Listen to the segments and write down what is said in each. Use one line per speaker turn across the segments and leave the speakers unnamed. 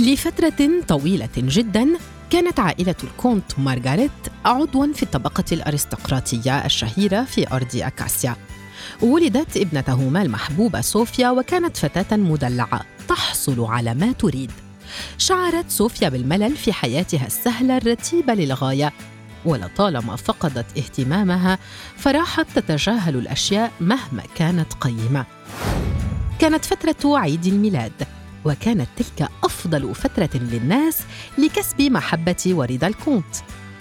لفترة طويلة جدا كانت عائلة الكونت مارغاريت عضوا في الطبقة الأرستقراطية الشهيرة في أرض أكاسيا. ولدت ابنتهما المحبوبة صوفيا وكانت فتاة مدلعة تحصل على ما تريد. شعرت صوفيا بالملل في حياتها السهلة الرتيبة للغاية. ولطالما فقدت اهتمامها فراحت تتجاهل الأشياء مهما كانت قيمة. كانت فترة عيد الميلاد. وكانت تلك أفضل فترة للناس لكسب محبة ورضا الكونت.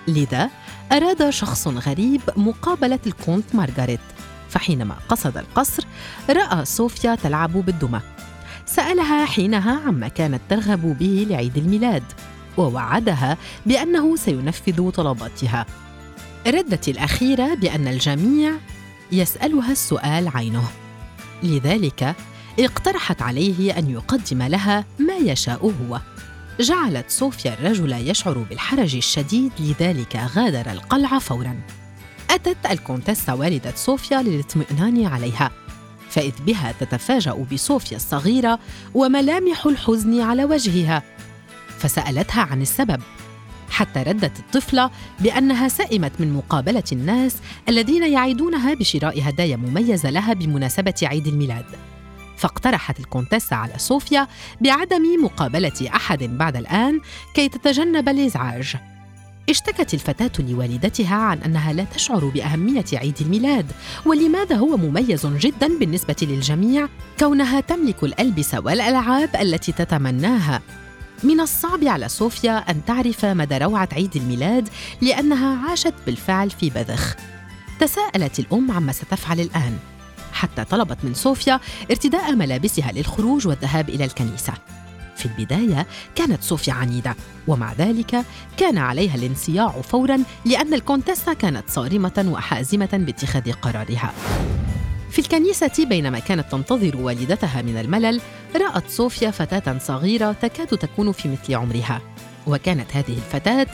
لذا أراد شخص غريب مقابلة الكونت مارغاريت. فحينما قصد القصر رأى صوفيا تلعب بالدمى. سألها حينها عما كانت ترغب به لعيد الميلاد ووعدها بأنه سينفذ طلباتها. ردت الأخيرة بأن الجميع يسألها السؤال عينه. لذلك اقترحت عليه أن يقدم لها ما يشاء هو. جعلت صوفيا الرجل يشعر بالحرج الشديد لذلك غادر القلعة فوراً. أتت الكونتسة والدة صوفيا للاطمئنان عليها. فإذ بها تتفاجأ بصوفيا الصغيرة وملامح الحزن على وجهها. فسألتها عن السبب. حتى ردت الطفلة بأنها سئمت من مقابلة الناس الذين يعيدونها بشراء هدايا مميزة لها بمناسبة عيد الميلاد. فاقترحت الكونتسة على صوفيا بعدم مقابلة أحد بعد الآن كي تتجنب الإزعاج. اشتكت الفتاة لوالدتها عن أنها لا تشعر بأهمية عيد الميلاد ولماذا هو مميز جدا بالنسبة للجميع كونها تملك الألبسة والألعاب التي تتمناها؟ من الصعب على صوفيا أن تعرف مدى روعة عيد الميلاد لأنها عاشت بالفعل في بذخ. تساءلت الأم عما ستفعل الآن. حتى طلبت من صوفيا ارتداء ملابسها للخروج والذهاب إلى الكنيسة. في البداية كانت صوفيا عنيدة ومع ذلك كان عليها الانصياع فورا لأن الكونتسة كانت صارمة وحازمة باتخاذ قرارها. في الكنيسة بينما كانت تنتظر والدتها من الملل رأت صوفيا فتاة صغيرة تكاد تكون في مثل عمرها. وكانت هذه الفتاة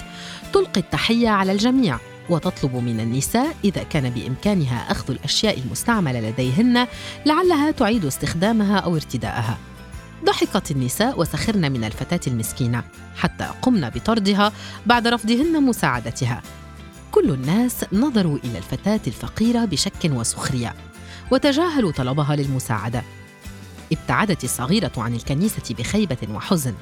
تلقي التحية على الجميع. وتطلب من النساء إذا كان بإمكانها أخذ الأشياء المستعملة لديهن لعلها تعيد استخدامها أو ارتداءها. ضحكت النساء وسخرن من الفتاة المسكينة. حتى قمن بطردها بعد رفضهن مساعدتها. كل الناس نظروا إلى الفتاة الفقيرة بشك وسخرية وتجاهلوا طلبها للمساعدة. ابتعدت الصغيرة عن الكنيسة بخيبة وحزن.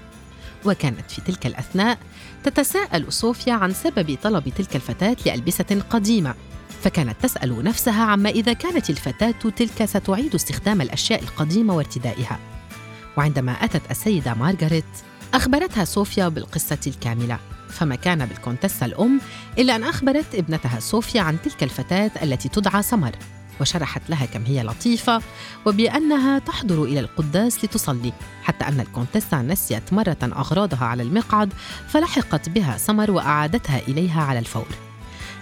وكانت في تلك الأثناء تتساءل صوفيا عن سبب طلب تلك الفتاة لألبسة قديمة فكانت تسأل نفسها عما إذا كانت الفتاة تلك ستعيد استخدام الأشياء القديمة وارتدائها. وعندما أتت السيدة مارغريت أخبرتها صوفيا بالقصة الكاملة فما كان بالكونتسة الأم إلا أن أخبرت ابنتها صوفيا عن تلك الفتاة التي تدعى سمر. وشرحت لها كم هي لطيفة وبأنها تحضر إلى القداس لتصلي. حتى أن الكونتسة نسيت مرة أغراضها على المقعد فلحقت بها سمر وأعادتها إليها على الفور.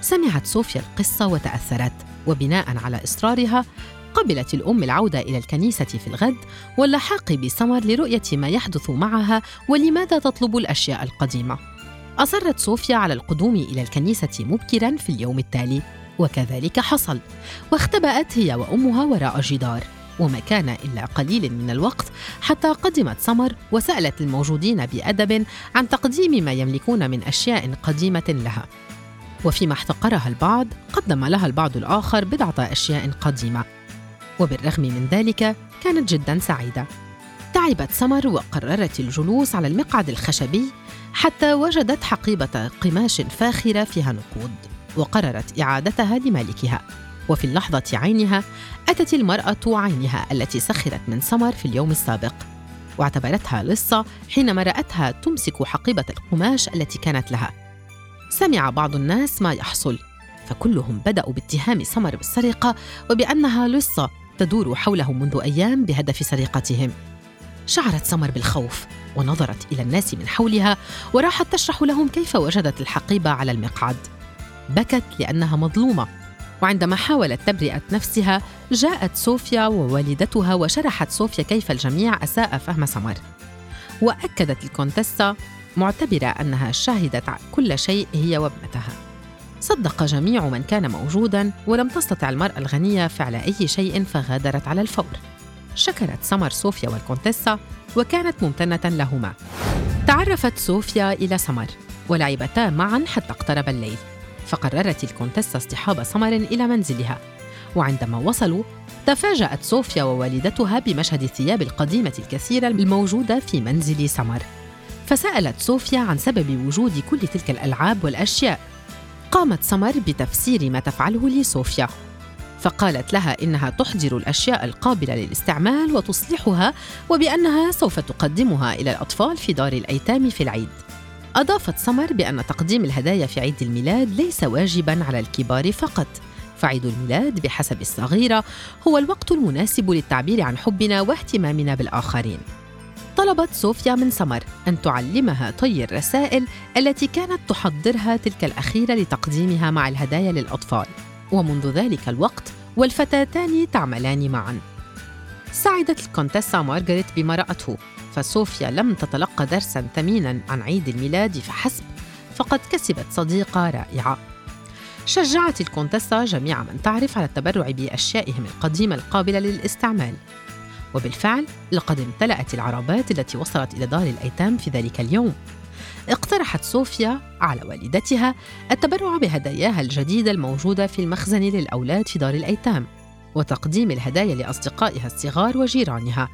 سمعت صوفيا القصة وتأثرت وبناء على إصرارها قبلت الأم العودة إلى الكنيسة في الغد واللحاق بسمر لرؤية ما يحدث معها ولماذا تطلب الأشياء القديمة. أصرت صوفيا على القدوم إلى الكنيسة مبكرا في اليوم التالي. وكذلك حصل. واختبأت هي وأمها وراء جدار وما كان إلا قليل من الوقت حتى قدمت سمر وسألت الموجودين بأدب عن تقديم ما يملكون من أشياء قديمة لها. وفيما احتقرها البعض قدم لها البعض الآخر بضعة أشياء قديمة. وبالرغم من ذلك كانت جدا سعيدة. تعبت سمر وقررت الجلوس على المقعد الخشبي حتى وجدت حقيبة قماش فاخرة فيها نقود. وقررت إعادتها لمالكها. وفي اللحظة عينها أتت المرأة عينها التي سخرت من سمر في اليوم السابق. واعتبرتها لصة حينما رأتها تمسك حقيبة القماش التي كانت لها. سمع بعض الناس ما يحصل فكلهم بدأوا باتهام سمر بالسرقة وبأنها لصة تدور حوله منذ أيام بهدف سرقتهم. شعرت سمر بالخوف ونظرت إلى الناس من حولها وراحت تشرح لهم كيف وجدت الحقيبة على المقعد. بكت لأنها مظلومة. وعندما حاولت تبرئة نفسها جاءت صوفيا ووالدتها وشرحت صوفيا كيف الجميع أساء فهم سمر. وأكدت الكونتسة معتبرة أنها شهدت كل شيء هي وابنتها. صدق جميع من كان موجودا ولم تستطع المرأة الغنية فعل أي شيء فغادرت على الفور. شكرت سمر صوفيا والكونتسة وكانت ممتنة لهما. تعرفت صوفيا إلى سمر ولعبتا معا حتى اقترب الليل. فقررت الكونتسة اصطحاب سمر إلى منزلها. وعندما وصلوا تفاجأت صوفيا ووالدتها بمشهد الثياب القديمة الكثيرة الموجودة في منزل سمر. فسألت صوفيا عن سبب وجود كل تلك الألعاب والأشياء. قامت سمر بتفسير ما تفعله لصوفيا. فقالت لها إنها تحضر الأشياء القابلة للاستعمال وتصلحها وبأنها سوف تقدمها إلى الأطفال في دار الأيتام في العيد. أضافت سمر بأن تقديم الهدايا في عيد الميلاد ليس واجبا على الكبار فقط. فعيد الميلاد بحسب الصغيرة هو الوقت المناسب للتعبير عن حبنا واهتمامنا بالآخرين. طلبت صوفيا من سمر أن تعلمها طي الرسائل التي كانت تحضرها تلك الأخيرة لتقديمها مع الهدايا للأطفال. ومنذ ذلك الوقت والفتاتان تعملان معا. سعدت الكونتيسا مارغريت بما رأته. فصوفيا لم تتلقى درسا ثمينا عن عيد الميلاد فحسب فقد كسبت صديقة رائعة. شجعت الكونتيسا جميع من تعرف على التبرع بأشيائهم القديمة القابلة للاستعمال. وبالفعل لقد امتلأت العربات التي وصلت إلى دار الأيتام في ذلك اليوم. اقترحت صوفيا على والدتها التبرع بهداياها الجديدة الموجودة في المخزن للأولاد في دار الأيتام وتقديم الهدايا لأصدقائها الصغار وجيرانها.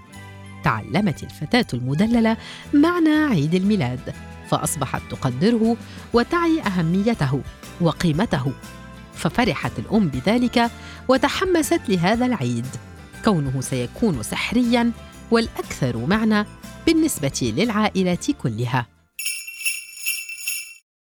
تعلمت الفتاة المدللة معنى عيد الميلاد فأصبحت تقدره وتعي أهميته وقيمته. ففرحت الأم بذلك وتحمست لهذا العيد. كونه سيكون سحريا والأكثر معنى بالنسبة للعائلة كلها.